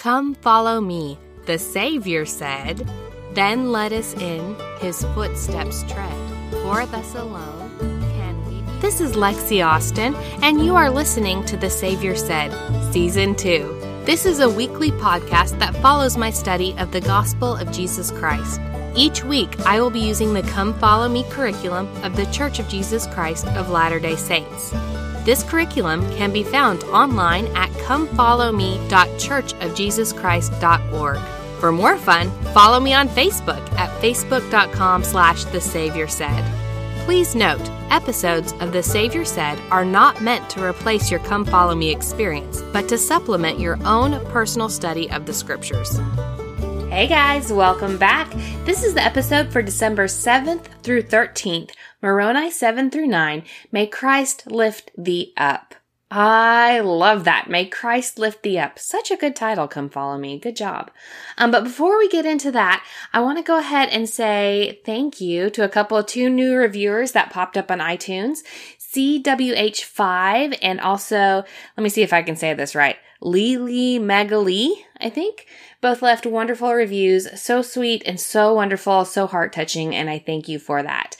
Come follow me, the Savior said. Then let us in his footsteps tread, for thus alone can we. This is Lexi Austin, and you are listening to The Savior Said, Season 2. This is a weekly podcast that follows my study of the gospel of Jesus Christ. Each week, I will be using the Come Follow Me curriculum of the Church of Jesus Christ of Latter day Saints. This curriculum can be found online at comefollowme.churchofjesuschrist.org. For more fun, follow me on Facebook at facebook.com slash the Savior Said. Please note, episodes of The Savior Said are not meant to replace your Come Follow Me experience, but to supplement your own personal study of the scriptures. Hey guys, welcome back. This is the episode for December 7th through 13th, Moroni 7 through 9. May Christ lift thee up. I love that. May Christ lift thee up. Such a good title. Come follow me. Good job. Um, but before we get into that, I want to go ahead and say thank you to a couple of two new reviewers that popped up on iTunes. CWH5 and also, let me see if I can say this right. Lily Magali, I think. Both left wonderful reviews. So sweet and so wonderful, so heart touching, and I thank you for that.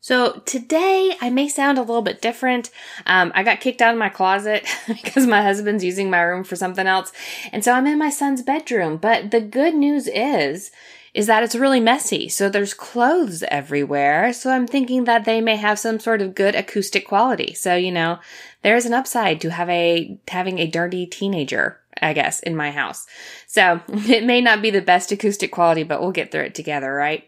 So today I may sound a little bit different. Um, I got kicked out of my closet because my husband's using my room for something else. And so I'm in my son's bedroom. But the good news is, is that it's really messy. So there's clothes everywhere. So I'm thinking that they may have some sort of good acoustic quality. So, you know, there's an upside to have a, having a dirty teenager. I guess, in my house. So it may not be the best acoustic quality, but we'll get through it together, right?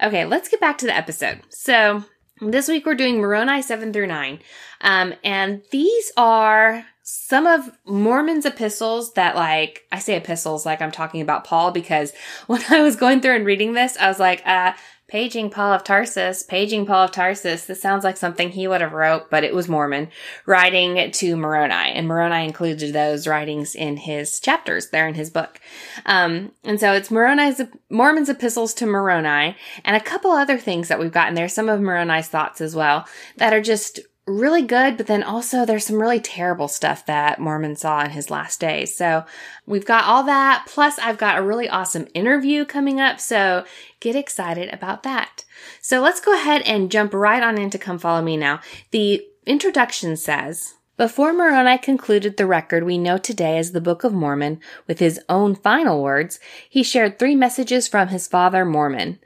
Okay, let's get back to the episode. So this week we're doing Moroni 7 through 9. Um, and these are some of Mormon's epistles that like, I say epistles like I'm talking about Paul because when I was going through and reading this, I was like, uh, paging Paul of Tarsus, paging Paul of Tarsus. This sounds like something he would have wrote, but it was Mormon writing to Moroni, and Moroni included those writings in his chapters there in his book. Um, and so it's Moroni's Mormon's epistles to Moroni, and a couple other things that we've got in there. Some of Moroni's thoughts as well that are just really good, but then also there's some really terrible stuff that Mormon saw in his last days. So we've got all that. Plus I've got a really awesome interview coming up. So get excited about that. So let's go ahead and jump right on into Come Follow Me now. The introduction says, before Moroni concluded the record we know today as the Book of Mormon with his own final words, he shared three messages from his father Mormon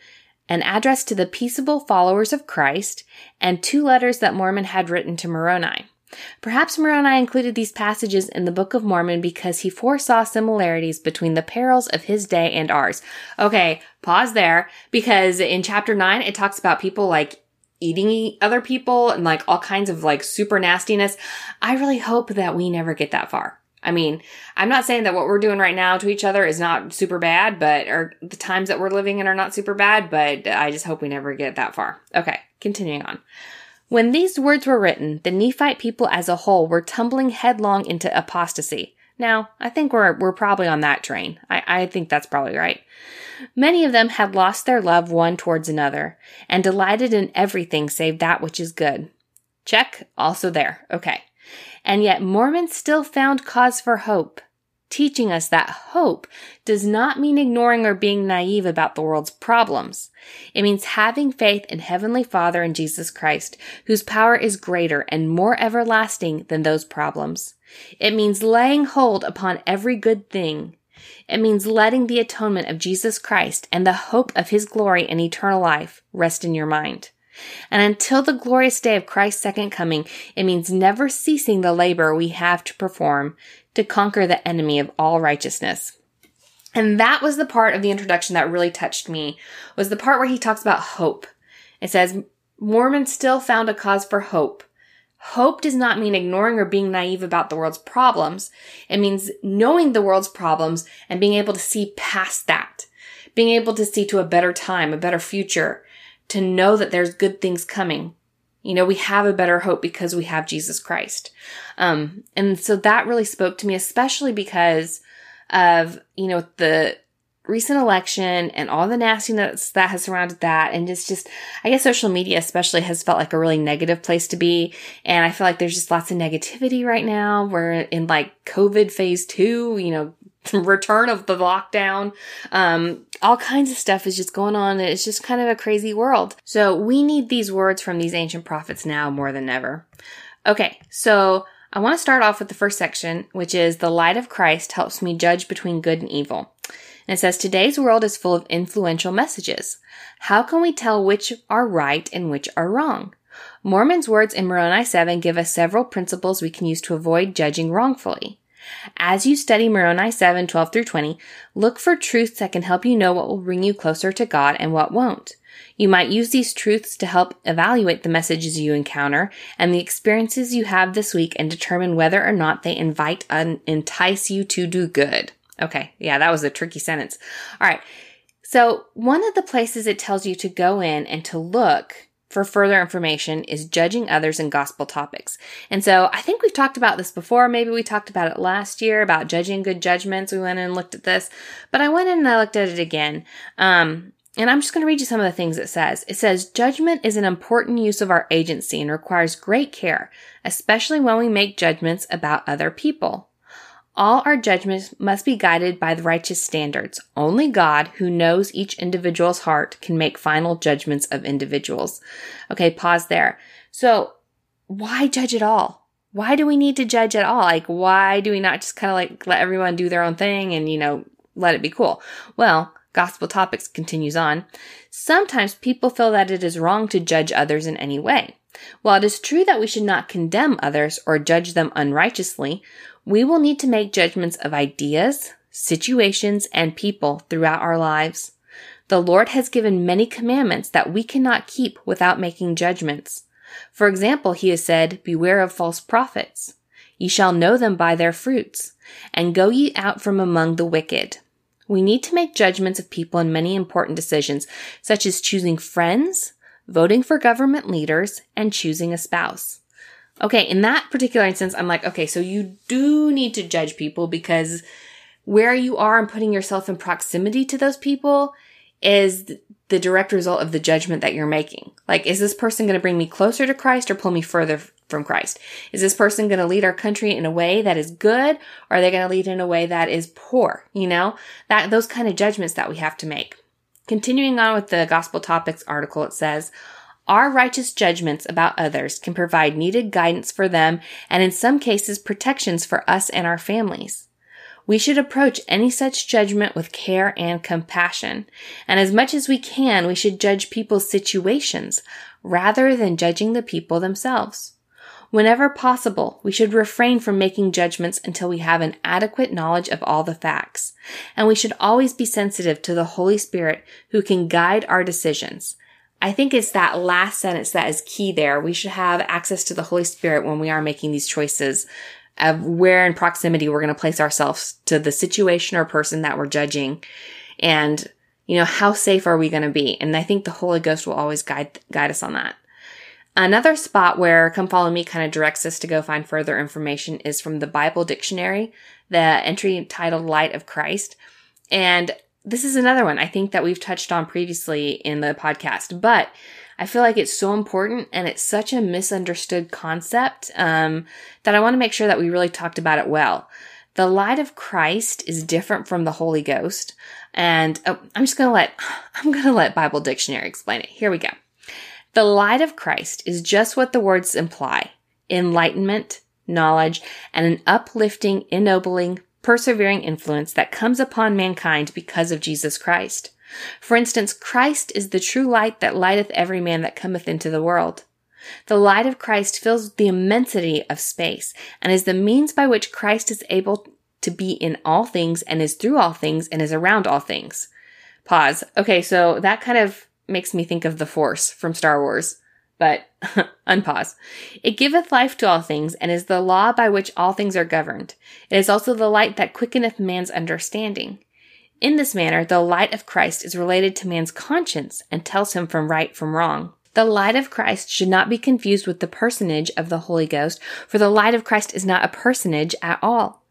an address to the peaceable followers of Christ, and two letters that Mormon had written to Moroni. Perhaps Moroni included these passages in the Book of Mormon because he foresaw similarities between the perils of his day and ours. Okay, pause there, because in chapter 9 it talks about people like eating other people and like all kinds of like super nastiness. I really hope that we never get that far. I mean, I'm not saying that what we're doing right now to each other is not super bad, but or the times that we're living in are not super bad, but I just hope we never get that far. Okay, continuing on. When these words were written, the Nephite people as a whole were tumbling headlong into apostasy. Now, I think we're we're probably on that train. I, I think that's probably right. Many of them had lost their love one towards another, and delighted in everything save that which is good. Check, also there. Okay. And yet Mormons still found cause for hope, teaching us that hope does not mean ignoring or being naive about the world's problems. It means having faith in Heavenly Father and Jesus Christ, whose power is greater and more everlasting than those problems. It means laying hold upon every good thing. It means letting the atonement of Jesus Christ and the hope of his glory and eternal life rest in your mind. And until the glorious day of Christ's second coming, it means never ceasing the labor we have to perform to conquer the enemy of all righteousness. And that was the part of the introduction that really touched me, was the part where he talks about hope. It says, Mormons still found a cause for hope. Hope does not mean ignoring or being naive about the world's problems. It means knowing the world's problems and being able to see past that. Being able to see to a better time, a better future, to know that there's good things coming. You know, we have a better hope because we have Jesus Christ. Um, and so that really spoke to me, especially because of, you know, the recent election and all the nastiness that has surrounded that. And it's just, I guess social media especially has felt like a really negative place to be. And I feel like there's just lots of negativity right now. We're in like COVID phase two, you know, return of the lockdown. Um, all kinds of stuff is just going on. It's just kind of a crazy world. So we need these words from these ancient prophets now more than ever. Okay, so I want to start off with the first section, which is the light of Christ helps me judge between good and evil. And it says today's world is full of influential messages. How can we tell which are right and which are wrong? Mormon's words in Moroni 7 give us several principles we can use to avoid judging wrongfully. As you study Moroni 7, 12 through 20, look for truths that can help you know what will bring you closer to God and what won't. You might use these truths to help evaluate the messages you encounter and the experiences you have this week and determine whether or not they invite and entice you to do good. Okay. Yeah, that was a tricky sentence. All right. So one of the places it tells you to go in and to look for further information is judging others in gospel topics. And so I think we've talked about this before. Maybe we talked about it last year about judging good judgments. We went and looked at this, but I went in and I looked at it again. Um, and I'm just going to read you some of the things it says. It says, judgment is an important use of our agency and requires great care, especially when we make judgments about other people. All our judgments must be guided by the righteous standards. Only God, who knows each individual's heart, can make final judgments of individuals. Okay, pause there. So, why judge at all? Why do we need to judge at all? Like, why do we not just kind of like let everyone do their own thing and, you know, let it be cool? Well, Gospel Topics continues on. Sometimes people feel that it is wrong to judge others in any way. While it is true that we should not condemn others or judge them unrighteously, we will need to make judgments of ideas, situations, and people throughout our lives. The Lord has given many commandments that we cannot keep without making judgments. For example, he has said, Beware of false prophets. Ye shall know them by their fruits, and go ye out from among the wicked. We need to make judgments of people in many important decisions, such as choosing friends, voting for government leaders, and choosing a spouse. Okay, in that particular instance, I'm like, okay, so you do need to judge people because where you are and putting yourself in proximity to those people is the direct result of the judgment that you're making. Like, is this person going to bring me closer to Christ or pull me further from Christ? Is this person going to lead our country in a way that is good or are they going to lead in a way that is poor? You know, that, those kind of judgments that we have to make. Continuing on with the gospel topics article, it says, our righteous judgments about others can provide needed guidance for them and in some cases protections for us and our families. We should approach any such judgment with care and compassion. And as much as we can, we should judge people's situations rather than judging the people themselves. Whenever possible, we should refrain from making judgments until we have an adequate knowledge of all the facts. And we should always be sensitive to the Holy Spirit who can guide our decisions. I think it's that last sentence that is key there. We should have access to the Holy Spirit when we are making these choices of where in proximity we're going to place ourselves to the situation or person that we're judging. And, you know, how safe are we going to be? And I think the Holy Ghost will always guide, guide us on that. Another spot where Come Follow Me kind of directs us to go find further information is from the Bible Dictionary, the entry titled Light of Christ. And this is another one I think that we've touched on previously in the podcast, but I feel like it's so important and it's such a misunderstood concept um, that I want to make sure that we really talked about it well. The light of Christ is different from the Holy Ghost, and oh, I'm just gonna let I'm gonna let Bible Dictionary explain it. Here we go. The light of Christ is just what the words imply: enlightenment, knowledge, and an uplifting, ennobling, persevering influence that comes upon mankind because of Jesus Christ. For instance, Christ is the true light that lighteth every man that cometh into the world. The light of Christ fills the immensity of space and is the means by which Christ is able to be in all things and is through all things and is around all things. Pause. Okay, so that kind of makes me think of the Force from Star Wars but unpause. It giveth life to all things, and is the law by which all things are governed. It is also the light that quickeneth man's understanding. In this manner, the light of Christ is related to man's conscience and tells him from right from wrong. The light of Christ should not be confused with the personage of the Holy Ghost, for the light of Christ is not a personage at all.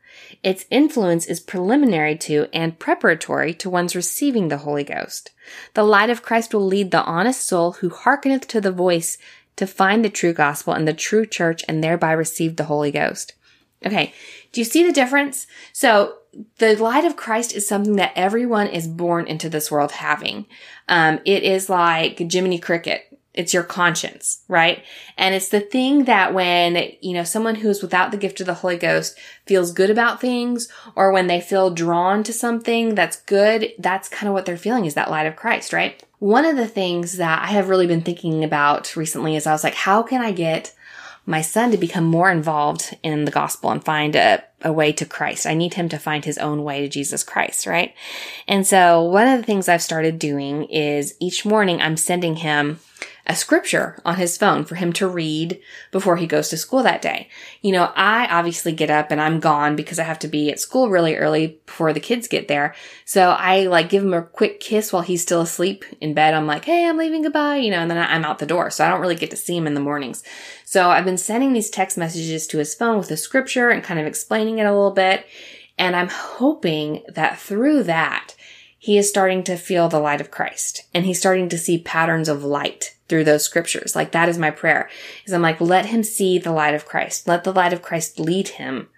Its influence is preliminary to and preparatory to one's receiving the Holy Ghost. The light of Christ will lead the honest soul who hearkeneth to the voice to find the true gospel and the true church and thereby receive the Holy Ghost. Okay. Do you see the difference? So the light of Christ is something that everyone is born into this world having. Um, it is like Jiminy Cricket. It's your conscience, right? And it's the thing that when, you know, someone who's without the gift of the Holy Ghost feels good about things or when they feel drawn to something that's good, that's kind of what they're feeling is that light of Christ, right? One of the things that I have really been thinking about recently is I was like, how can I get my son to become more involved in the gospel and find a, a way to Christ. I need him to find his own way to Jesus Christ, right? And so one of the things I've started doing is each morning I'm sending him a scripture on his phone for him to read before he goes to school that day. You know, I obviously get up and I'm gone because I have to be at school really early before the kids get there. So I like give him a quick kiss while he's still asleep in bed. I'm like, Hey, I'm leaving goodbye, you know, and then I'm out the door. So I don't really get to see him in the mornings. So I've been sending these text messages to his phone with the scripture and kind of explaining it a little bit. And I'm hoping that through that, he is starting to feel the light of Christ and he's starting to see patterns of light through those scriptures. Like that is my prayer is I'm like, let him see the light of Christ. Let the light of Christ lead him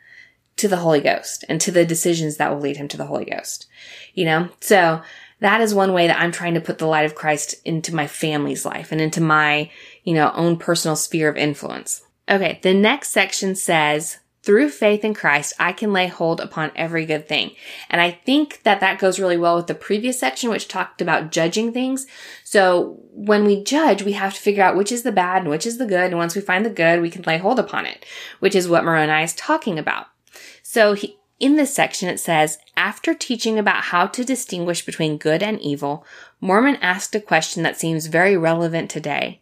to the Holy Ghost and to the decisions that will lead him to the Holy Ghost. You know, so that is one way that I'm trying to put the light of Christ into my family's life and into my, you know, own personal sphere of influence. Okay. The next section says, through faith in Christ, I can lay hold upon every good thing. And I think that that goes really well with the previous section, which talked about judging things. So when we judge, we have to figure out which is the bad and which is the good. And once we find the good, we can lay hold upon it, which is what Moroni is talking about. So he, in this section, it says, after teaching about how to distinguish between good and evil, Mormon asked a question that seems very relevant today.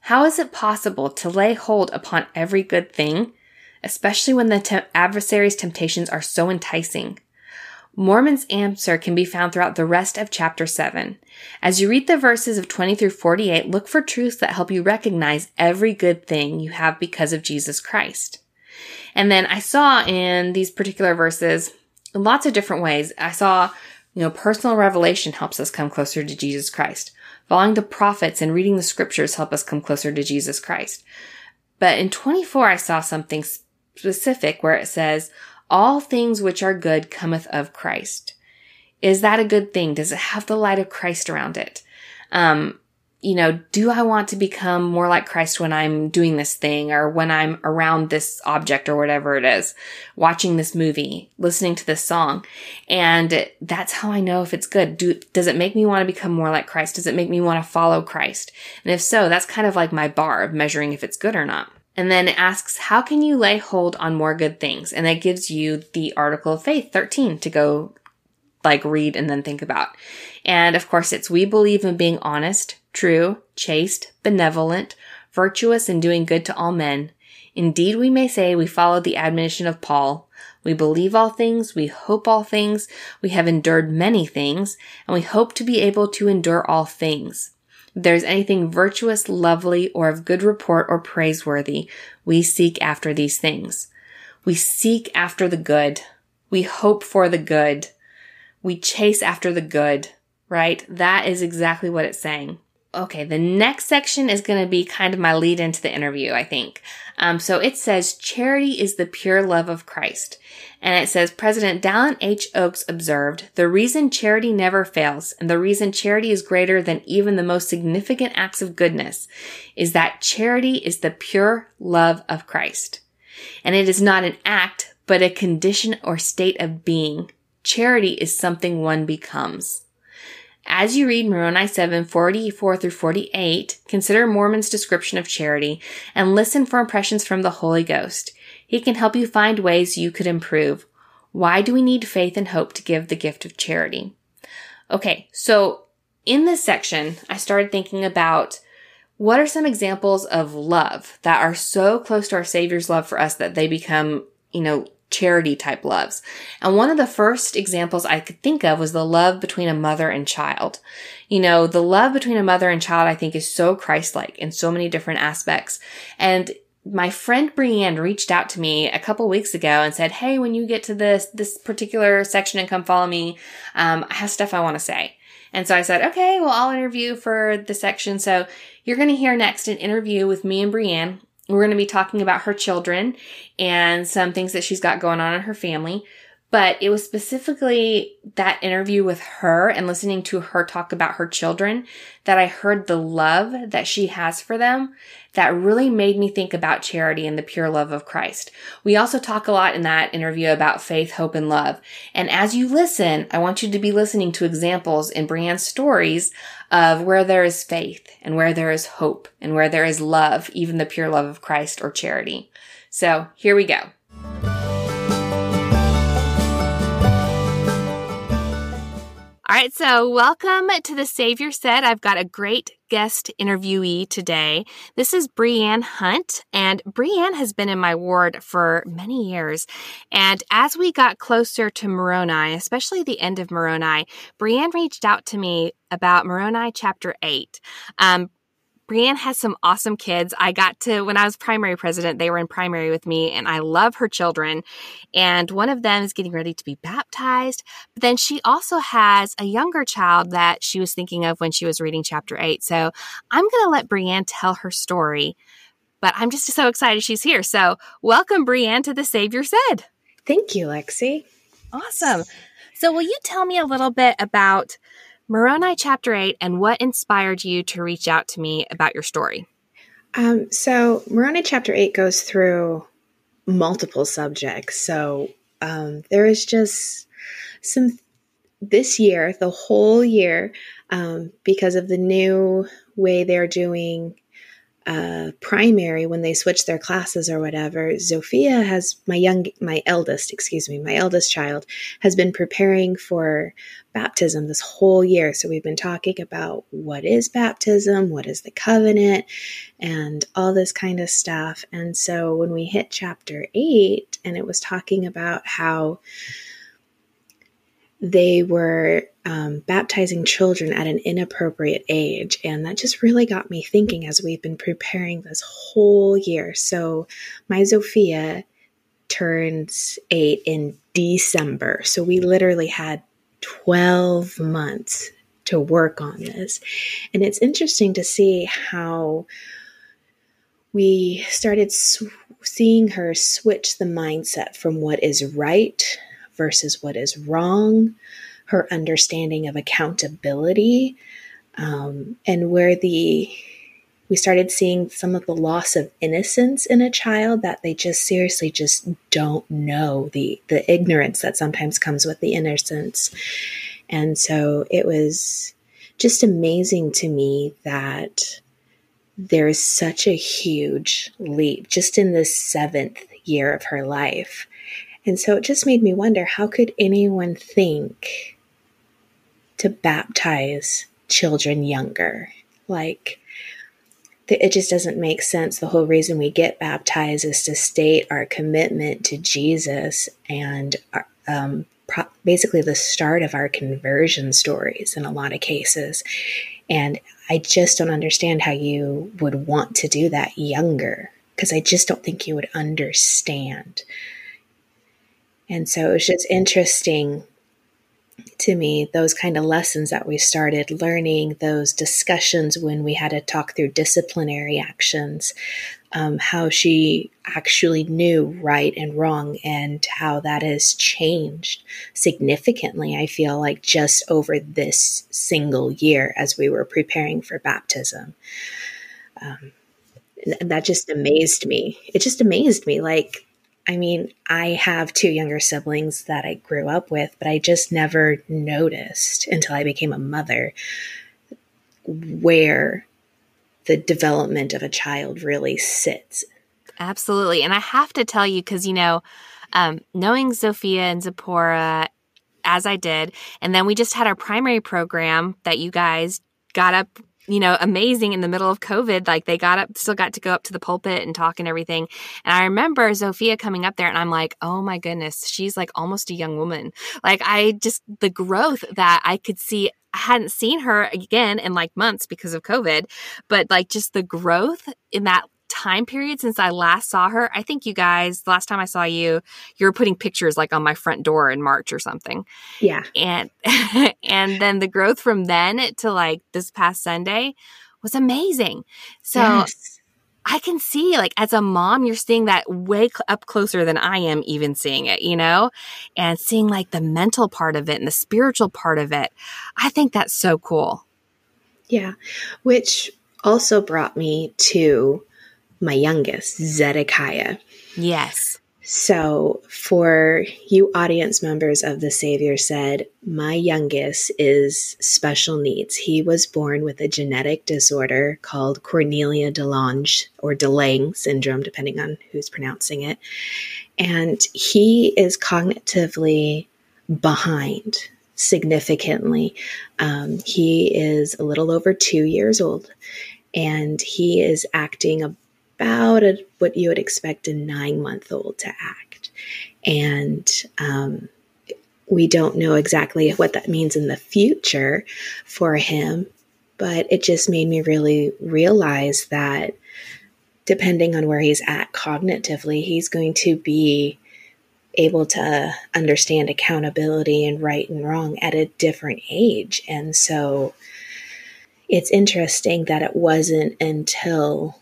How is it possible to lay hold upon every good thing especially when the te- adversary's temptations are so enticing? Mormon's answer can be found throughout the rest of chapter 7. As you read the verses of 20 through 48, look for truths that help you recognize every good thing you have because of Jesus Christ. And then I saw in these particular verses, in lots of different ways, I saw, you know, personal revelation helps us come closer to Jesus Christ. Following the prophets and reading the scriptures help us come closer to Jesus Christ. But in 24, I saw something specific where it says, all things which are good cometh of Christ. Is that a good thing? Does it have the light of Christ around it? Um, you know, do I want to become more like Christ when I'm doing this thing or when I'm around this object or whatever it is, watching this movie, listening to this song? And that's how I know if it's good. Do, does it make me want to become more like Christ? Does it make me want to follow Christ? And if so, that's kind of like my bar of measuring if it's good or not. And then it asks, how can you lay hold on more good things? And that gives you the article of faith 13 to go like read and then think about. And of course, it's we believe in being honest, true, chaste, benevolent, virtuous, and doing good to all men. Indeed, we may say we follow the admonition of Paul. We believe all things, we hope all things, we have endured many things, and we hope to be able to endure all things. If there is anything virtuous, lovely, or of good report or praiseworthy, we seek after these things. We seek after the good. We hope for the good. We chase after the good, right? That is exactly what it's saying. Okay, the next section is going to be kind of my lead into the interview, I think. Um, so it says, charity is the pure love of Christ. And it says, President Dallin H. Oaks observed, the reason charity never fails and the reason charity is greater than even the most significant acts of goodness is that charity is the pure love of Christ. And it is not an act, but a condition or state of being. Charity is something one becomes. As you read Moroni 7, 44 through 48, consider Mormon's description of charity and listen for impressions from the Holy Ghost. He can help you find ways you could improve. Why do we need faith and hope to give the gift of charity? Okay, so in this section, I started thinking about what are some examples of love that are so close to our Savior's love for us that they become, you know, charity type loves. And one of the first examples I could think of was the love between a mother and child. You know, the love between a mother and child, I think is so Christ-like in so many different aspects. And my friend Brianne reached out to me a couple weeks ago and said, Hey, when you get to this, this particular section and come follow me, um, I have stuff I want to say. And so I said, okay, well, I'll interview for the section. So you're going to hear next an interview with me and Brianne. We're going to be talking about her children and some things that she's got going on in her family. But it was specifically that interview with her and listening to her talk about her children that I heard the love that she has for them that really made me think about charity and the pure love of Christ. We also talk a lot in that interview about faith, hope, and love. And as you listen, I want you to be listening to examples in Brianne's stories of where there is faith and where there is hope and where there is love, even the pure love of Christ or charity. So here we go. All right, so welcome to the Savior Said. I've got a great guest interviewee today. This is Brianne Hunt, and Brianne has been in my ward for many years. And as we got closer to Moroni, especially the end of Moroni, Brianne reached out to me about Moroni chapter 8. Um, Brianne has some awesome kids. I got to, when I was primary president, they were in primary with me, and I love her children. And one of them is getting ready to be baptized. But then she also has a younger child that she was thinking of when she was reading chapter eight. So I'm going to let Brianne tell her story. But I'm just so excited she's here. So welcome, Brianne, to the Savior Said. Thank you, Lexi. Awesome. So, will you tell me a little bit about Moroni chapter 8 and what inspired you to reach out to me about your story? Um, so, Moroni chapter 8 goes through multiple subjects. So, um, there is just some this year, the whole year, um, because of the new way they're doing uh, primary when they switch their classes or whatever, Zofia has my young, my eldest, excuse me, my eldest child has been preparing for baptism this whole year. So we've been talking about what is baptism, what is the covenant, and all this kind of stuff. And so when we hit chapter eight, and it was talking about how they were um, baptizing children at an inappropriate age. And that just really got me thinking as we've been preparing this whole year. So, my Zofia turns eight in December. So, we literally had 12 months to work on this. And it's interesting to see how we started sw- seeing her switch the mindset from what is right versus what is wrong, her understanding of accountability, um, and where the we started seeing some of the loss of innocence in a child that they just seriously just don't know the the ignorance that sometimes comes with the innocence. And so it was just amazing to me that there is such a huge leap just in this seventh year of her life. And so it just made me wonder how could anyone think to baptize children younger? Like, the, it just doesn't make sense. The whole reason we get baptized is to state our commitment to Jesus and our, um, pro- basically the start of our conversion stories in a lot of cases. And I just don't understand how you would want to do that younger because I just don't think you would understand and so it was just interesting to me, those kind of lessons that we started learning, those discussions when we had to talk through disciplinary actions, um, how she actually knew right and wrong, and how that has changed significantly, I feel like, just over this single year as we were preparing for baptism. Um, and that just amazed me. It just amazed me. Like, I mean, I have two younger siblings that I grew up with, but I just never noticed until I became a mother where the development of a child really sits. Absolutely. And I have to tell you, because, you know, um, knowing Zofia and Zipporah as I did, and then we just had our primary program that you guys got up you know, amazing in the middle of COVID. Like they got up, still got to go up to the pulpit and talk and everything. And I remember Zofia coming up there and I'm like, oh my goodness, she's like almost a young woman. Like I just, the growth that I could see I hadn't seen her again in like months because of COVID, but like just the growth in that time period since I last saw her. I think you guys, the last time I saw you, you were putting pictures like on my front door in March or something. Yeah. And and then the growth from then to like this past Sunday was amazing. So yes. I can see, like, as a mom, you're seeing that way cl- up closer than I am even seeing it, you know, and seeing like the mental part of it and the spiritual part of it. I think that's so cool. Yeah. Which also brought me to my youngest, Zedekiah. Yes. So, for you audience members of The Savior said, my youngest is special needs. He was born with a genetic disorder called Cornelia de Lange or de Lange syndrome, depending on who's pronouncing it. And he is cognitively behind significantly. Um, he is a little over two years old and he is acting about a, what you would expect a nine month old to act. And um, we don't know exactly what that means in the future for him, but it just made me really realize that depending on where he's at cognitively, he's going to be able to understand accountability and right and wrong at a different age. And so it's interesting that it wasn't until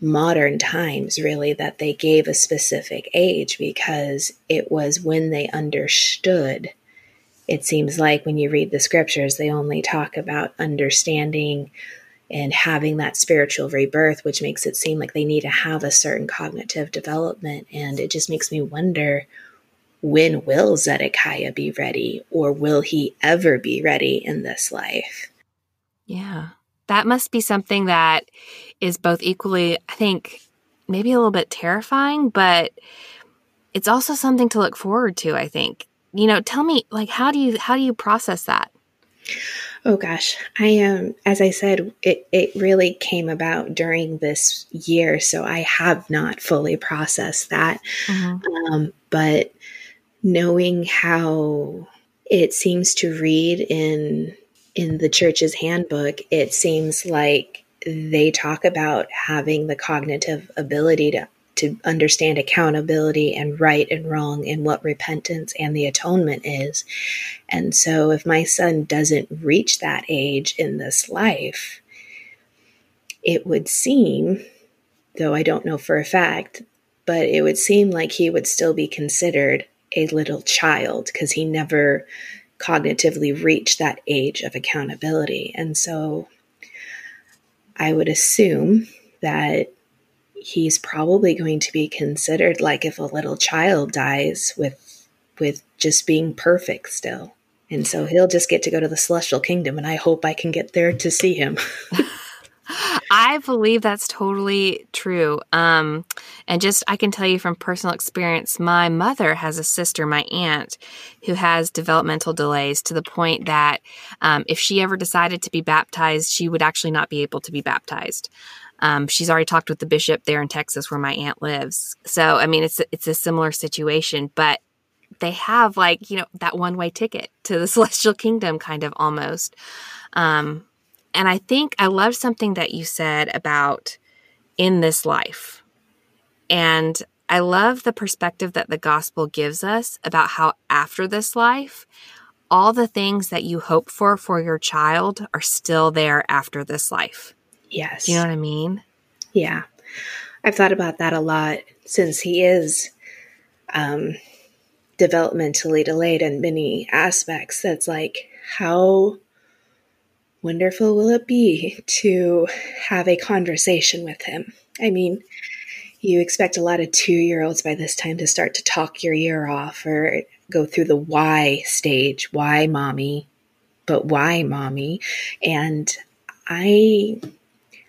modern times, really, that they gave a specific age because it was when they understood. It seems like when you read the scriptures, they only talk about understanding and having that spiritual rebirth, which makes it seem like they need to have a certain cognitive development. And it just makes me wonder when will Zedekiah be ready, or will he ever be ready in this life? Yeah. That must be something that is both equally, I think, maybe a little bit terrifying, but it's also something to look forward to, I think. You know, tell me like how do you how do you process that? Oh gosh, I am. Um, as I said, it it really came about during this year, so I have not fully processed that. Mm-hmm. Um, but knowing how it seems to read in in the church's handbook, it seems like they talk about having the cognitive ability to to understand accountability and right and wrong and what repentance and the atonement is. And so if my son doesn't reach that age in this life, it would seem, though I don't know for a fact, but it would seem like he would still be considered a little child because he never cognitively reach that age of accountability. And so I would assume that he's probably going to be considered like if a little child dies with with just being perfect still. And so he'll just get to go to the celestial kingdom and I hope I can get there to see him. I believe that's totally true. Um, and just I can tell you from personal experience, my mother has a sister, my aunt, who has developmental delays to the point that um, if she ever decided to be baptized, she would actually not be able to be baptized. Um, she's already talked with the bishop there in Texas where my aunt lives. So I mean, it's it's a similar situation, but they have like you know that one way ticket to the celestial kingdom, kind of almost. Um, and I think I love something that you said about in this life. And I love the perspective that the gospel gives us about how after this life, all the things that you hope for for your child are still there after this life. Yes. Do you know what I mean? Yeah. I've thought about that a lot since he is um, developmentally delayed in many aspects. That's like, how wonderful will it be to have a conversation with him? I mean, you expect a lot of two year olds by this time to start to talk your ear off or go through the why stage. Why, mommy? But why, mommy? And I,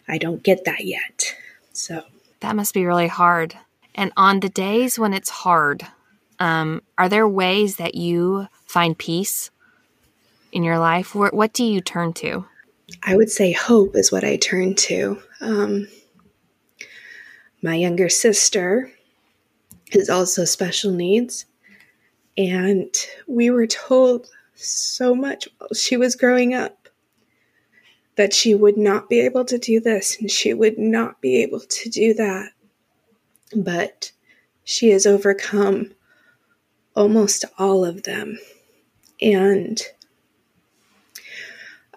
I don't get that yet. So that must be really hard. And on the days when it's hard, um, are there ways that you find peace in your life? What, what do you turn to? I would say hope is what I turn to. Um, my younger sister is also special needs, and we were told so much while she was growing up that she would not be able to do this and she would not be able to do that. But she has overcome almost all of them. And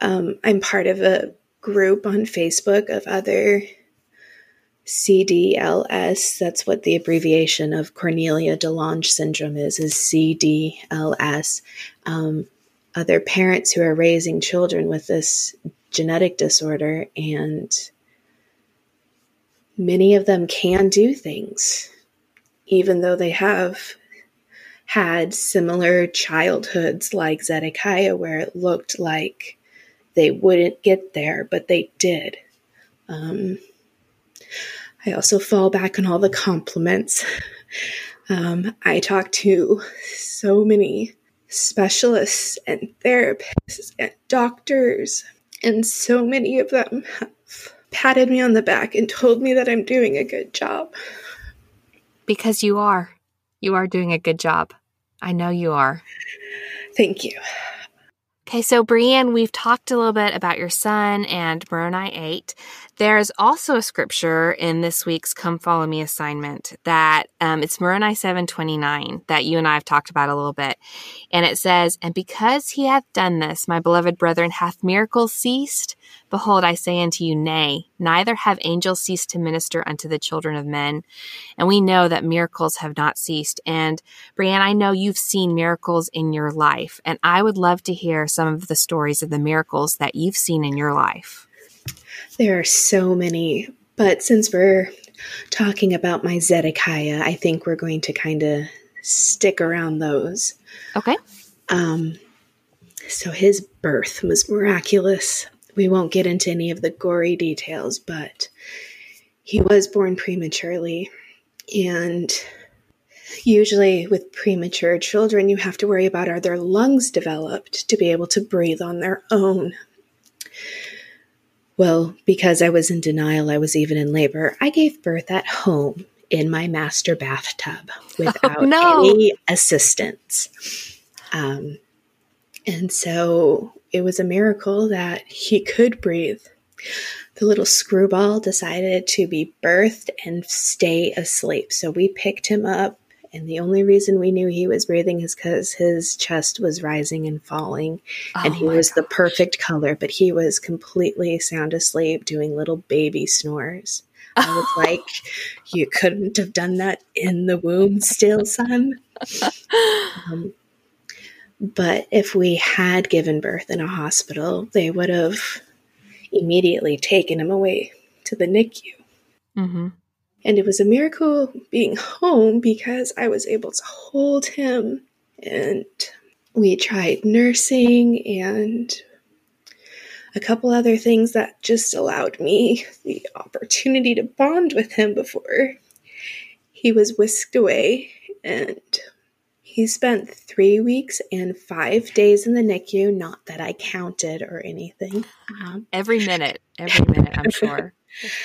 um, I'm part of a group on Facebook of other CDLS. That's what the abbreviation of Cornelia de Lange syndrome is, is CDLS. Um, other parents who are raising children with this genetic disorder, and many of them can do things, even though they have had similar childhoods like Zedekiah, where it looked like they wouldn't get there, but they did. Um, I also fall back on all the compliments. Um, I talk to so many specialists and therapists and doctors, and so many of them have patted me on the back and told me that I'm doing a good job. Because you are. You are doing a good job. I know you are. Thank you. Okay, so Brianne, we've talked a little bit about your son and Moroni 8. There's also a scripture in this week's Come Follow Me assignment that um, it's Moroni 729 that you and I have talked about a little bit. And it says, And because he hath done this, my beloved brethren, hath miracles ceased? Behold, I say unto you, Nay, neither have angels ceased to minister unto the children of men. And we know that miracles have not ceased. And Brianne, I know you've seen miracles in your life, and I would love to hear some of the stories of the miracles that you've seen in your life. There are so many, but since we're talking about my Zedekiah, I think we're going to kind of stick around those. Okay. Um, so his birth was miraculous. We won't get into any of the gory details, but he was born prematurely. And usually, with premature children, you have to worry about are their lungs developed to be able to breathe on their own. Well, because I was in denial, I was even in labor. I gave birth at home in my master bathtub without oh, no. any assistance. Um, and so it was a miracle that he could breathe. The little screwball decided to be birthed and stay asleep. So we picked him up, and the only reason we knew he was breathing is because his chest was rising and falling, oh and he was gosh. the perfect color, but he was completely sound asleep, doing little baby snores. I was like, you couldn't have done that in the womb still, son. Um, but if we had given birth in a hospital, they would have immediately taken him away to the NICU. Mm-hmm. And it was a miracle being home because I was able to hold him. And we tried nursing and a couple other things that just allowed me the opportunity to bond with him before he was whisked away. And he spent three weeks and five days in the NICU. Not that I counted or anything. Um, every minute, every minute, I'm sure.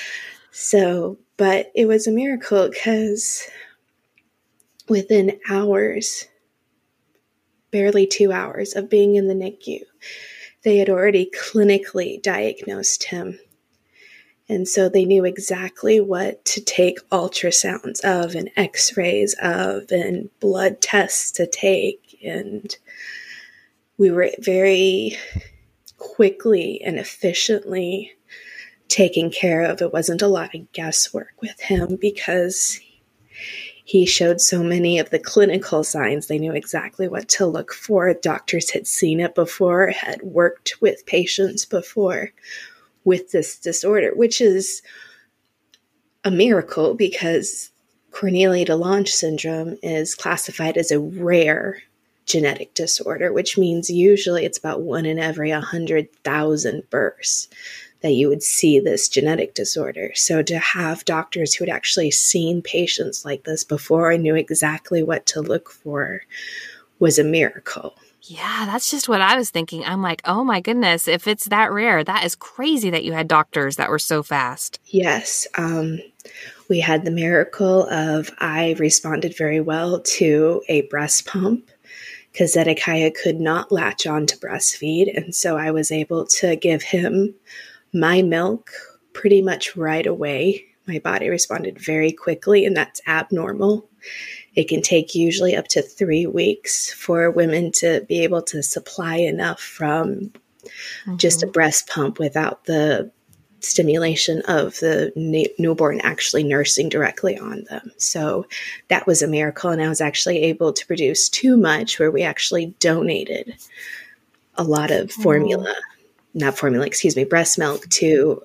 so, but it was a miracle because within hours, barely two hours of being in the NICU, they had already clinically diagnosed him and so they knew exactly what to take ultrasounds of and x rays of and blood tests to take. And we were very quickly and efficiently taken care of. It wasn't a lot of guesswork with him because he showed so many of the clinical signs. They knew exactly what to look for. Doctors had seen it before, had worked with patients before with this disorder, which is a miracle because Cornelia de Lange syndrome is classified as a rare genetic disorder, which means usually it's about one in every 100,000 births that you would see this genetic disorder. So to have doctors who had actually seen patients like this before and knew exactly what to look for was a miracle. Yeah, that's just what I was thinking. I'm like, oh my goodness, if it's that rare, that is crazy that you had doctors that were so fast. Yes. Um, we had the miracle of I responded very well to a breast pump because Zedekiah could not latch on to breastfeed. And so I was able to give him my milk pretty much right away. My body responded very quickly, and that's abnormal. It can take usually up to three weeks for women to be able to supply enough from mm-hmm. just a breast pump without the stimulation of the newborn actually nursing directly on them. So that was a miracle. And I was actually able to produce too much where we actually donated a lot of formula, oh. not formula, excuse me, breast milk to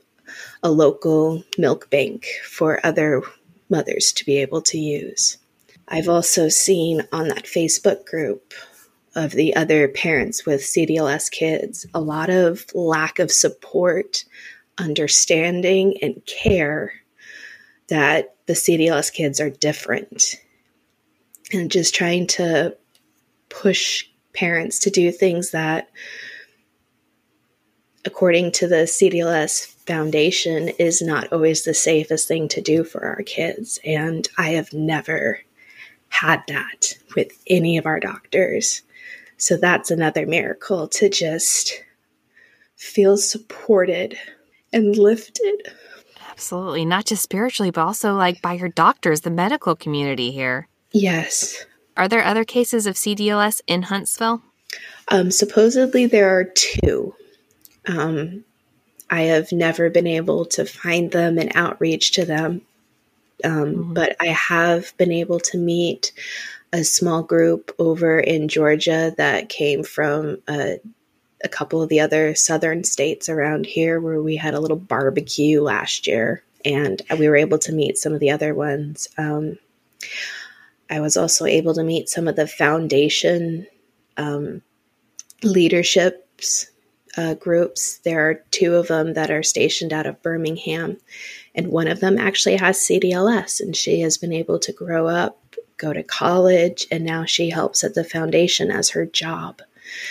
a local milk bank for other mothers to be able to use. I've also seen on that Facebook group of the other parents with CDLS kids a lot of lack of support, understanding, and care that the CDLS kids are different. And just trying to push parents to do things that, according to the CDLS Foundation, is not always the safest thing to do for our kids. And I have never had that with any of our doctors. So that's another miracle to just feel supported and lifted. Absolutely. Not just spiritually, but also like by your doctors, the medical community here. Yes. Are there other cases of CDLS in Huntsville? Um, supposedly there are two. Um, I have never been able to find them and outreach to them. Um, mm-hmm. But I have been able to meet a small group over in Georgia that came from a, a couple of the other southern states around here where we had a little barbecue last year and we were able to meet some of the other ones. Um, I was also able to meet some of the foundation um, leaderships uh, groups. There are two of them that are stationed out of Birmingham, and one of them actually has CDLS, and she has been able to grow up, go to college, and now she helps at the foundation as her job.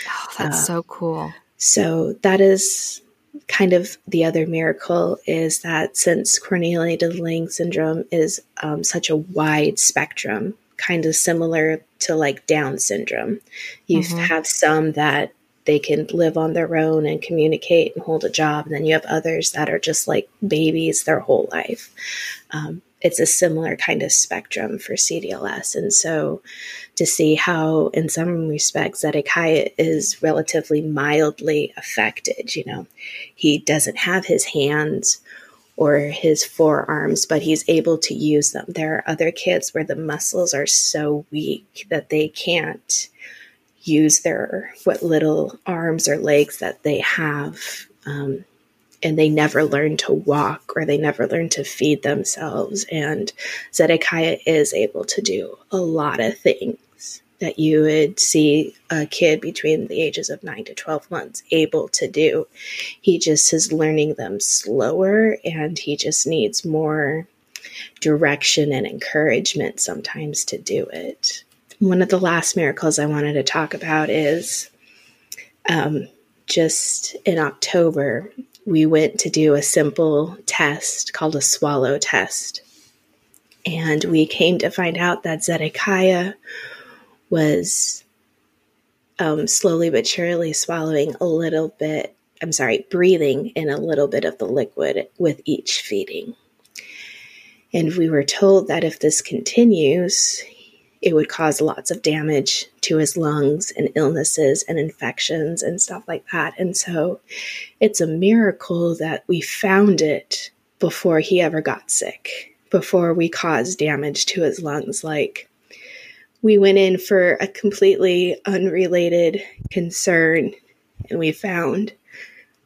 Oh, that's uh, so cool. So that is kind of the other miracle is that since Cornelia de Lange syndrome is um, such a wide spectrum, kind of similar to like Down syndrome, you mm-hmm. have some that they can live on their own and communicate and hold a job. And then you have others that are just like babies their whole life. Um, it's a similar kind of spectrum for CDLS. And so to see how, in some respects, Zedekiah is relatively mildly affected, you know, he doesn't have his hands or his forearms, but he's able to use them. There are other kids where the muscles are so weak that they can't use their what little arms or legs that they have um, and they never learn to walk or they never learn to feed themselves. And zedekiah is able to do a lot of things that you would see a kid between the ages of 9 to 12 months able to do. He just is learning them slower and he just needs more direction and encouragement sometimes to do it one of the last miracles I wanted to talk about is um, just in October, we went to do a simple test called a swallow test. And we came to find out that Zedekiah was um, slowly but surely swallowing a little bit, I'm sorry, breathing in a little bit of the liquid with each feeding. And we were told that if this continues, it would cause lots of damage to his lungs and illnesses and infections and stuff like that. And so it's a miracle that we found it before he ever got sick, before we caused damage to his lungs. Like, we went in for a completely unrelated concern and we found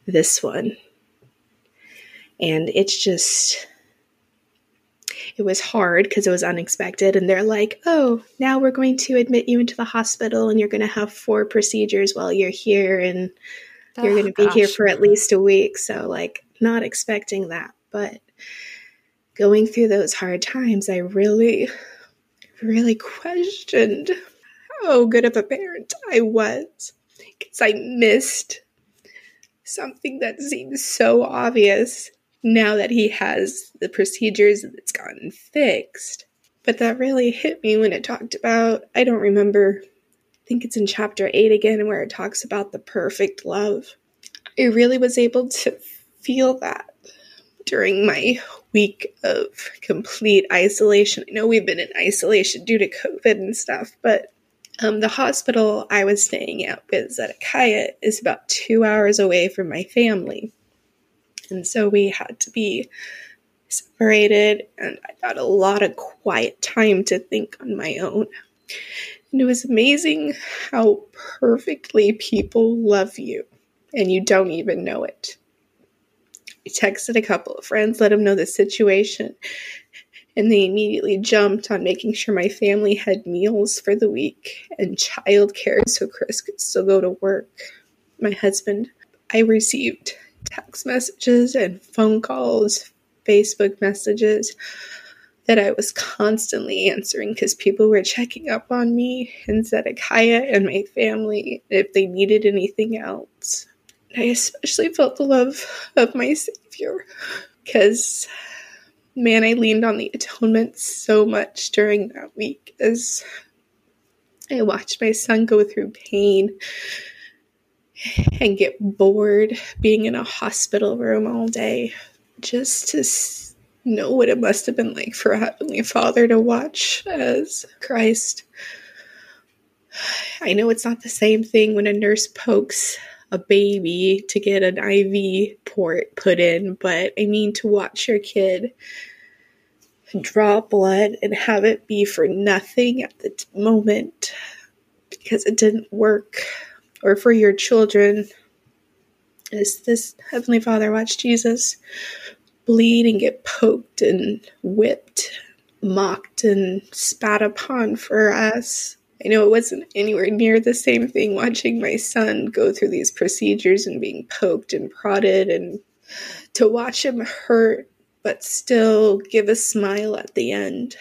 this one. And it's just it was hard because it was unexpected. And they're like, oh, now we're going to admit you into the hospital and you're going to have four procedures while you're here and oh, you're going to be gosh. here for at least a week. So, like, not expecting that. But going through those hard times, I really, really questioned how good of a parent I was because I missed something that seems so obvious now that he has the procedures that's gotten fixed. But that really hit me when it talked about, I don't remember, I think it's in chapter 8 again, where it talks about the perfect love. I really was able to feel that during my week of complete isolation. I know we've been in isolation due to COVID and stuff, but um, the hospital I was staying at with Zedekiah is about two hours away from my family. And so we had to be separated, and I got a lot of quiet time to think on my own. And it was amazing how perfectly people love you, and you don't even know it. I texted a couple of friends, let them know the situation, and they immediately jumped on making sure my family had meals for the week and childcare so Chris could still go to work. My husband, I received text messages and phone calls, Facebook messages that I was constantly answering because people were checking up on me and Zedekiah and my family if they needed anything else. I especially felt the love of my Savior because, man, I leaned on the atonement so much during that week as I watched my son go through pain and get bored being in a hospital room all day just to know what it must have been like for a Heavenly Father to watch as Christ. I know it's not the same thing when a nurse pokes a baby to get an IV port put in, but I mean to watch your kid draw blood and have it be for nothing at the moment because it didn't work or for your children is this Heavenly Father watch Jesus bleed and get poked and whipped, mocked and spat upon for us. I know it wasn't anywhere near the same thing watching my son go through these procedures and being poked and prodded and to watch him hurt but still give a smile at the end.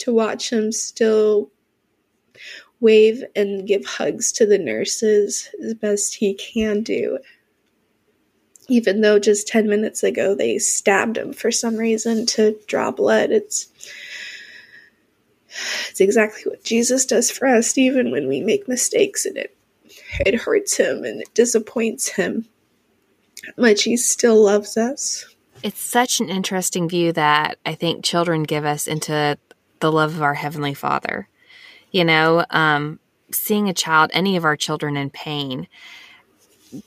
To watch him still wave and give hugs to the nurses as best he can do. Even though just 10 minutes ago they stabbed him for some reason to draw blood, it's it's exactly what Jesus does for us even when we make mistakes and it it hurts him and it disappoints him. much he still loves us. It's such an interesting view that I think children give us into the love of our heavenly Father you know, um, seeing a child, any of our children in pain,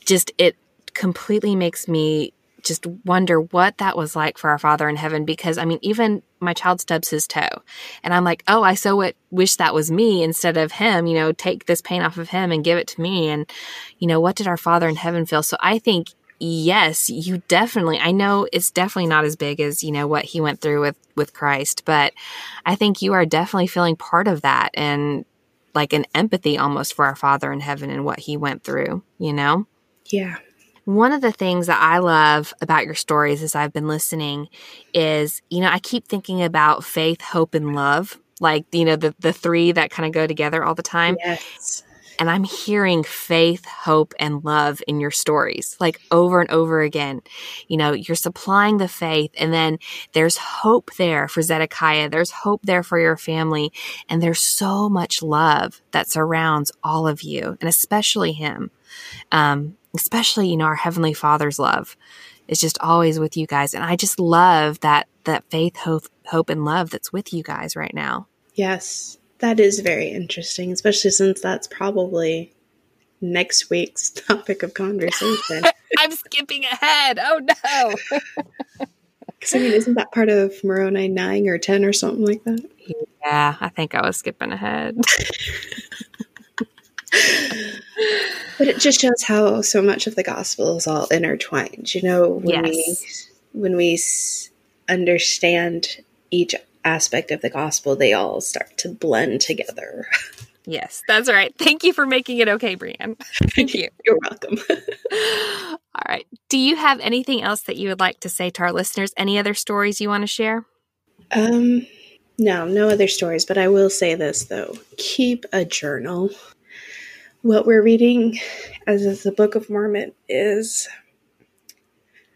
just it completely makes me just wonder what that was like for our Father in heaven. Because I mean, even my child stubs his toe, and I'm like, oh, I so wish that was me instead of him. You know, take this pain off of him and give it to me. And you know, what did our Father in heaven feel? So I think yes, you definitely, I know it's definitely not as big as, you know, what he went through with, with Christ, but I think you are definitely feeling part of that and like an empathy almost for our Father in heaven and what he went through, you know? Yeah. One of the things that I love about your stories as I've been listening is, you know, I keep thinking about faith, hope, and love. Like, you know, the, the three that kind of go together all the time. Yes. And I'm hearing faith, hope, and love in your stories, like over and over again. You know, you're supplying the faith, and then there's hope there for Zedekiah. There's hope there for your family. And there's so much love that surrounds all of you, and especially him. Um, especially, you know, our Heavenly Father's love is just always with you guys. And I just love that that faith, hope, hope, and love that's with you guys right now. Yes. That is very interesting, especially since that's probably next week's topic of conversation. I'm skipping ahead. Oh no. Because I mean, isn't that part of Moroni nine or ten or something like that? Yeah, I think I was skipping ahead. but it just shows how so much of the gospel is all intertwined. You know, when yes. we when we understand each aspect of the gospel, they all start to blend together. Yes, that's right. Thank you for making it okay, Brianne. Thank you. You're welcome. all right. Do you have anything else that you would like to say to our listeners? Any other stories you want to share? Um, no, no other stories, but I will say this though. Keep a journal. What we're reading as is the Book of Mormon is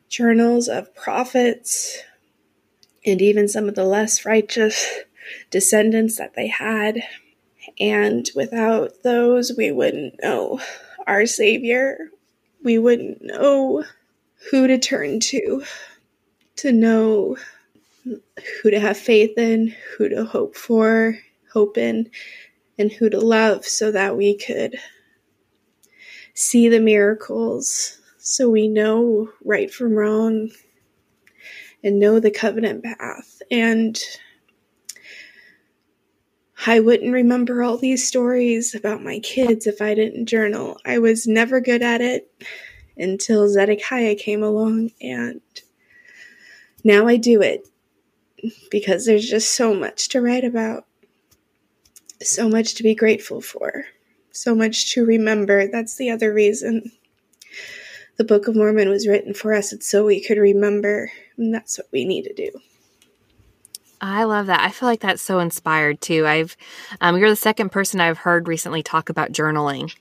journals of prophets, and even some of the less righteous descendants that they had. And without those, we wouldn't know our Savior. We wouldn't know who to turn to, to know who to have faith in, who to hope for, hope in, and who to love so that we could see the miracles, so we know right from wrong and know the covenant path. And I wouldn't remember all these stories about my kids if I didn't journal. I was never good at it until Zedekiah came along, and now I do it because there's just so much to write about, so much to be grateful for, so much to remember. That's the other reason the Book of Mormon was written for us. It's so we could remember, and that's what we need to do. I love that. I feel like that's so inspired too. I've, um, you're the second person I've heard recently talk about journaling.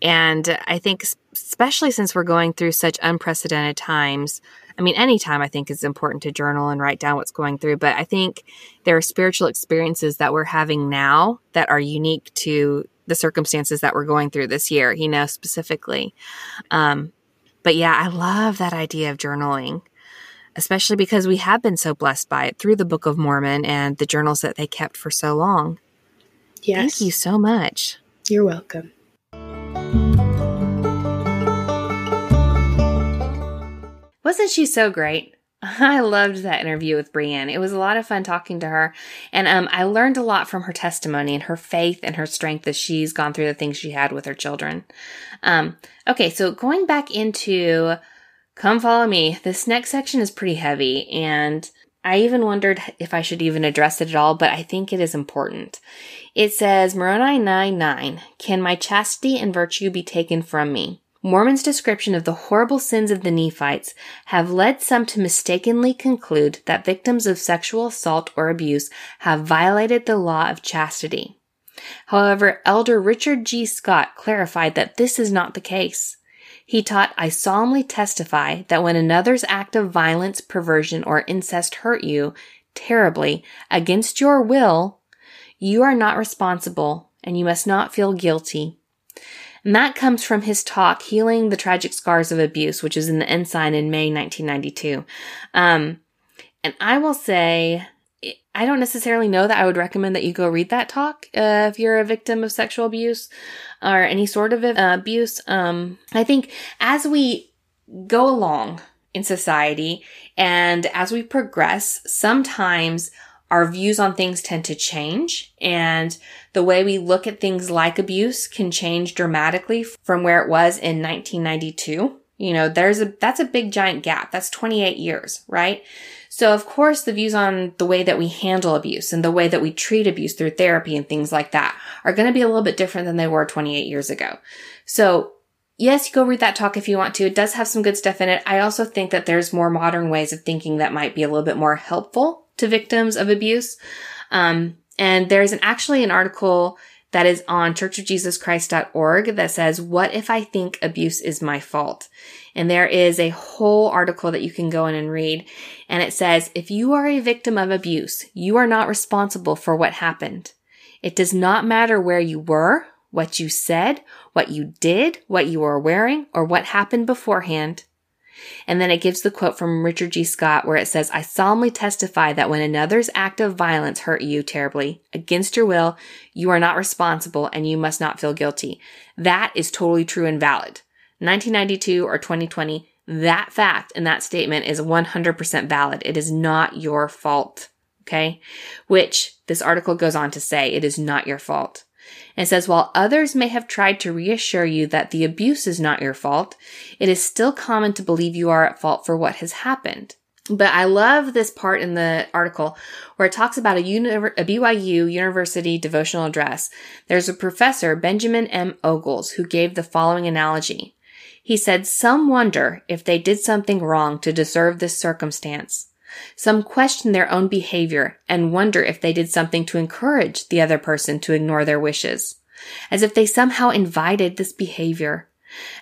And I think, especially since we're going through such unprecedented times, I mean, anytime I think is important to journal and write down what's going through, but I think there are spiritual experiences that we're having now that are unique to the circumstances that we're going through this year, you know, specifically. Um, but yeah, I love that idea of journaling especially because we have been so blessed by it through the Book of Mormon and the journals that they kept for so long. Yes. Thank you so much. You're welcome. Wasn't she so great? I loved that interview with Brianne. It was a lot of fun talking to her, and um, I learned a lot from her testimony and her faith and her strength as she's gone through the things she had with her children. Um, okay, so going back into Come follow me. This next section is pretty heavy, and I even wondered if I should even address it at all, but I think it is important. It says, Moroni 9 9, Can my chastity and virtue be taken from me? Mormon's description of the horrible sins of the Nephites have led some to mistakenly conclude that victims of sexual assault or abuse have violated the law of chastity. However, Elder Richard G. Scott clarified that this is not the case. He taught, I solemnly testify that when another's act of violence, perversion, or incest hurt you terribly against your will, you are not responsible and you must not feel guilty. And that comes from his talk, Healing the Tragic Scars of Abuse, which is in the Ensign in May 1992. Um, and I will say, I don't necessarily know that I would recommend that you go read that talk uh, if you're a victim of sexual abuse or any sort of uh, abuse. Um, I think as we go along in society and as we progress, sometimes our views on things tend to change and the way we look at things like abuse can change dramatically from where it was in 1992. You know, there's a, that's a big giant gap. That's 28 years, right? So of course, the views on the way that we handle abuse and the way that we treat abuse through therapy and things like that are going to be a little bit different than they were 28 years ago. So yes, go read that talk if you want to. It does have some good stuff in it. I also think that there's more modern ways of thinking that might be a little bit more helpful to victims of abuse. Um, and there's an, actually an article that is on churchofjesuschrist.org that says, what if I think abuse is my fault? And there is a whole article that you can go in and read. And it says, if you are a victim of abuse, you are not responsible for what happened. It does not matter where you were, what you said, what you did, what you were wearing, or what happened beforehand. And then it gives the quote from Richard G. Scott where it says, I solemnly testify that when another's act of violence hurt you terribly, against your will, you are not responsible and you must not feel guilty. That is totally true and valid. 1992 or 2020, that fact and that statement is 100% valid. It is not your fault. Okay. Which this article goes on to say it is not your fault. And says, while others may have tried to reassure you that the abuse is not your fault, it is still common to believe you are at fault for what has happened. But I love this part in the article where it talks about a, uni- a BYU University devotional address. There's a professor, Benjamin M. Ogles, who gave the following analogy. He said, Some wonder if they did something wrong to deserve this circumstance. Some question their own behavior and wonder if they did something to encourage the other person to ignore their wishes, as if they somehow invited this behavior,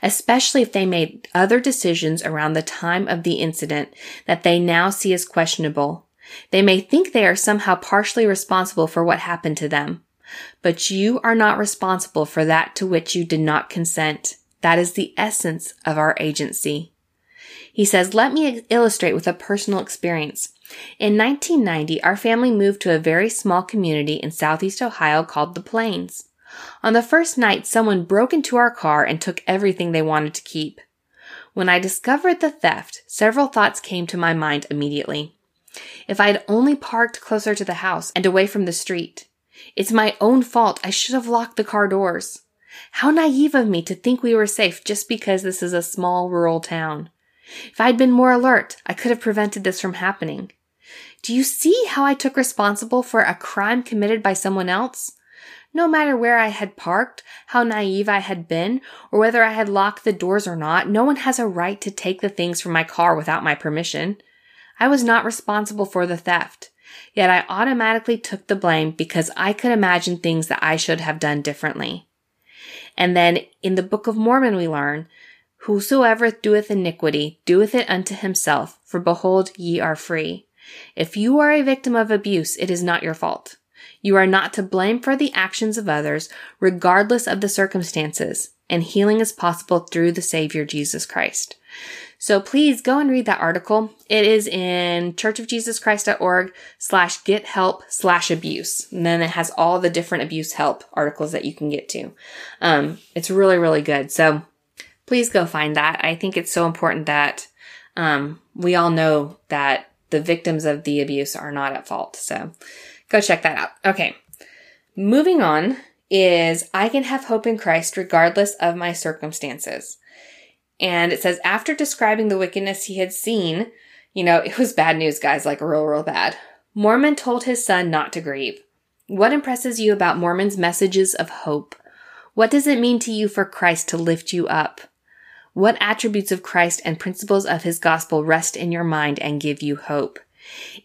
especially if they made other decisions around the time of the incident that they now see as questionable. They may think they are somehow partially responsible for what happened to them, but you are not responsible for that to which you did not consent. That is the essence of our agency. He says, let me illustrate with a personal experience. In 1990, our family moved to a very small community in southeast Ohio called the Plains. On the first night, someone broke into our car and took everything they wanted to keep. When I discovered the theft, several thoughts came to my mind immediately. If I had only parked closer to the house and away from the street. It's my own fault. I should have locked the car doors. How naive of me to think we were safe just because this is a small rural town. If I'd been more alert, I could have prevented this from happening. Do you see how I took responsible for a crime committed by someone else? No matter where I had parked, how naive I had been, or whether I had locked the doors or not, no one has a right to take the things from my car without my permission. I was not responsible for the theft. Yet I automatically took the blame because I could imagine things that I should have done differently. And then in the Book of Mormon we learn, Whosoever doeth iniquity doeth it unto himself, for behold, ye are free. If you are a victim of abuse, it is not your fault. You are not to blame for the actions of others, regardless of the circumstances, and healing is possible through the Savior Jesus Christ. So please go and read that article. It is in churchofjesuschrist.org slash get help slash abuse. And then it has all the different abuse help articles that you can get to. Um, it's really, really good. So please go find that. I think it's so important that, um, we all know that the victims of the abuse are not at fault. So Go check that out. Okay. Moving on is I can have hope in Christ regardless of my circumstances. And it says, after describing the wickedness he had seen, you know, it was bad news, guys, like real, real bad. Mormon told his son not to grieve. What impresses you about Mormon's messages of hope? What does it mean to you for Christ to lift you up? What attributes of Christ and principles of his gospel rest in your mind and give you hope?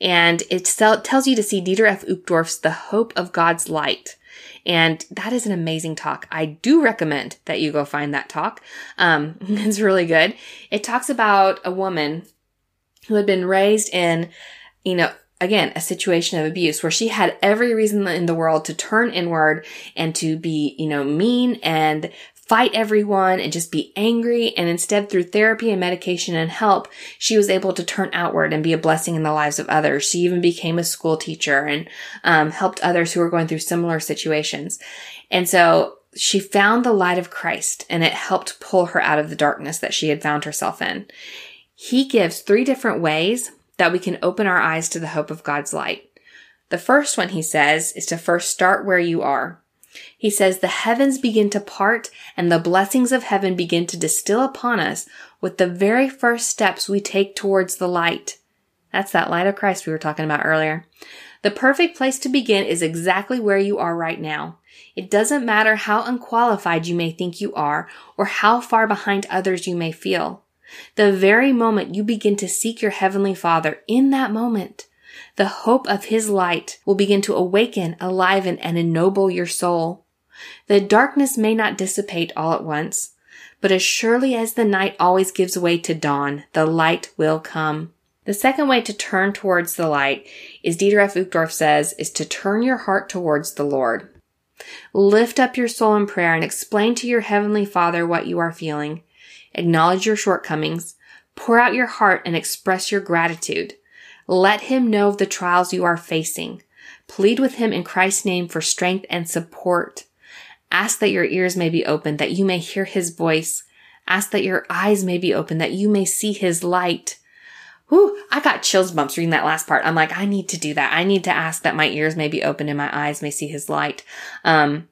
And it tells you to see Dieter F. Uchtdorf's The Hope of God's Light. And that is an amazing talk. I do recommend that you go find that talk. Um, it's really good. It talks about a woman who had been raised in, you know, again, a situation of abuse where she had every reason in the world to turn inward and to be, you know, mean and fight everyone and just be angry. And instead, through therapy and medication and help, she was able to turn outward and be a blessing in the lives of others. She even became a school teacher and um, helped others who were going through similar situations. And so she found the light of Christ and it helped pull her out of the darkness that she had found herself in. He gives three different ways that we can open our eyes to the hope of God's light. The first one, he says, is to first start where you are. He says the heavens begin to part and the blessings of heaven begin to distill upon us with the very first steps we take towards the light. That's that light of Christ we were talking about earlier. The perfect place to begin is exactly where you are right now. It doesn't matter how unqualified you may think you are or how far behind others you may feel. The very moment you begin to seek your Heavenly Father, in that moment, the hope of his light will begin to awaken, aliven, and ennoble your soul. The darkness may not dissipate all at once, but as surely as the night always gives way to dawn, the light will come. The second way to turn towards the light is Dieter F. Uchtdorf says, is to turn your heart towards the Lord. Lift up your soul in prayer and explain to your Heavenly Father what you are feeling. Acknowledge your shortcomings. Pour out your heart and express your gratitude. Let him know of the trials you are facing. Plead with him in Christ's name for strength and support. Ask that your ears may be open, that you may hear his voice. Ask that your eyes may be open, that you may see his light. Whew, I got chills bumps reading that last part. I'm like, I need to do that. I need to ask that my ears may be open and my eyes may see his light. Um,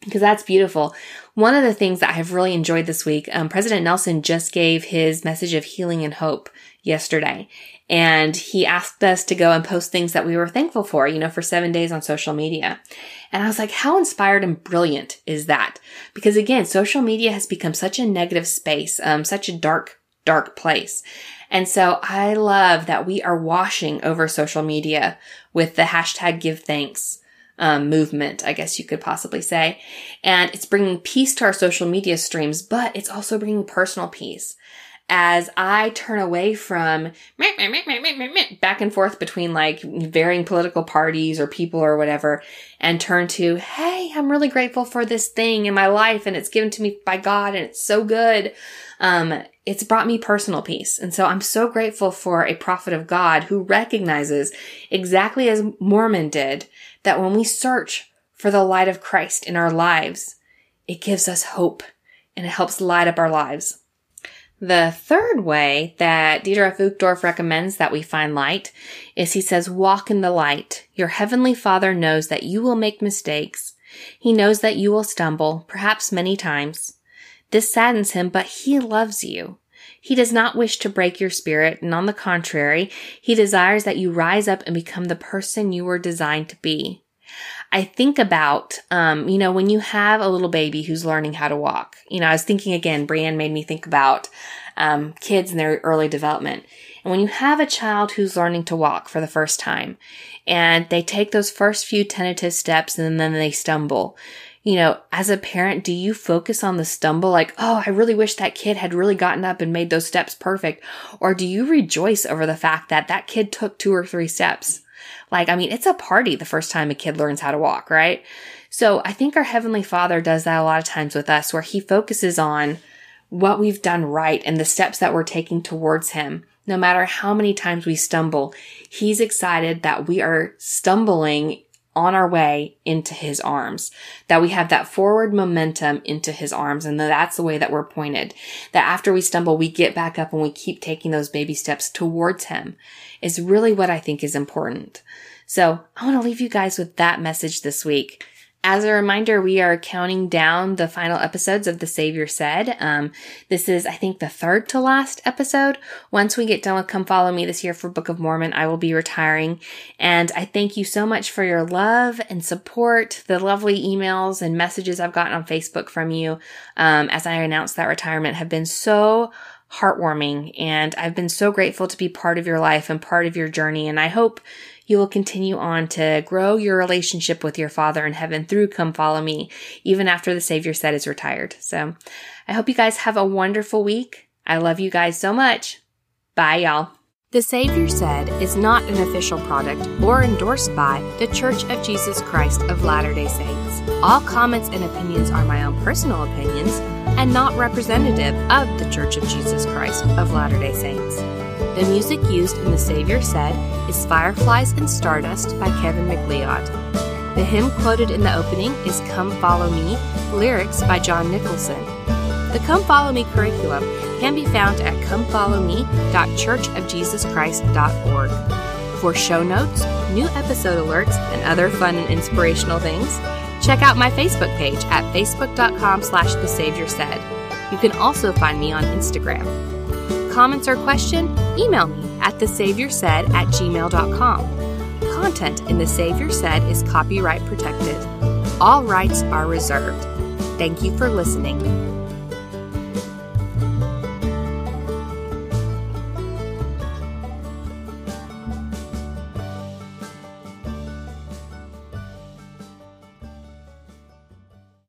because that's beautiful. One of the things that I have really enjoyed this week, um, President Nelson just gave his message of healing and hope yesterday. And he asked us to go and post things that we were thankful for, you know, for seven days on social media. And I was like, how inspired and brilliant is that? Because again, social media has become such a negative space, um, such a dark, dark place. And so I love that we are washing over social media with the hashtag give thanks. Um, movement, I guess you could possibly say. And it's bringing peace to our social media streams, but it's also bringing personal peace as I turn away from back and forth between like varying political parties or people or whatever and turn to, Hey, I'm really grateful for this thing in my life and it's given to me by God and it's so good. Um, it's brought me personal peace. And so I'm so grateful for a prophet of God who recognizes exactly as Mormon did that when we search for the light of Christ in our lives, it gives us hope and it helps light up our lives. The third way that Dietrich Uchtdorf recommends that we find light is he says, walk in the light. Your heavenly father knows that you will make mistakes. He knows that you will stumble, perhaps many times. This saddens him, but he loves you. He does not wish to break your spirit, and on the contrary, he desires that you rise up and become the person you were designed to be. I think about, um, you know, when you have a little baby who's learning how to walk. You know, I was thinking again, Brianne made me think about um, kids in their early development. And when you have a child who's learning to walk for the first time, and they take those first few tentative steps and then they stumble, you know, as a parent, do you focus on the stumble like, oh, I really wish that kid had really gotten up and made those steps perfect? Or do you rejoice over the fact that that kid took two or three steps? Like, I mean, it's a party the first time a kid learns how to walk, right? So I think our Heavenly Father does that a lot of times with us where He focuses on what we've done right and the steps that we're taking towards Him. No matter how many times we stumble, He's excited that we are stumbling on our way into his arms, that we have that forward momentum into his arms. And that's the way that we're pointed. That after we stumble, we get back up and we keep taking those baby steps towards him is really what I think is important. So I want to leave you guys with that message this week. As a reminder, we are counting down the final episodes of The Savior Said. Um, this is, I think, the third to last episode. Once we get done with Come Follow Me this year for Book of Mormon, I will be retiring. And I thank you so much for your love and support, the lovely emails and messages I've gotten on Facebook from you um, as I announced that retirement have been so heartwarming. And I've been so grateful to be part of your life and part of your journey. And I hope you will continue on to grow your relationship with your Father in heaven through Come Follow Me, even after the Savior said is retired. So I hope you guys have a wonderful week. I love you guys so much. Bye, y'all. The Savior Said is not an official product or endorsed by The Church of Jesus Christ of Latter day Saints. All comments and opinions are my own personal opinions and not representative of The Church of Jesus Christ of Latter day Saints. The music used in The Savior Said is Fireflies and Stardust by Kevin MacLeod. The hymn quoted in the opening is Come Follow Me, lyrics by John Nicholson. The Come Follow Me curriculum can be found at comefollowme.churchofjesuschrist.org. For show notes, new episode alerts, and other fun and inspirational things, check out my Facebook page at facebook.com slash the Savior Said. You can also find me on Instagram comments or question, email me at thesaviorsaid at gmail.com. Content in The Savior Said is copyright protected. All rights are reserved. Thank you for listening.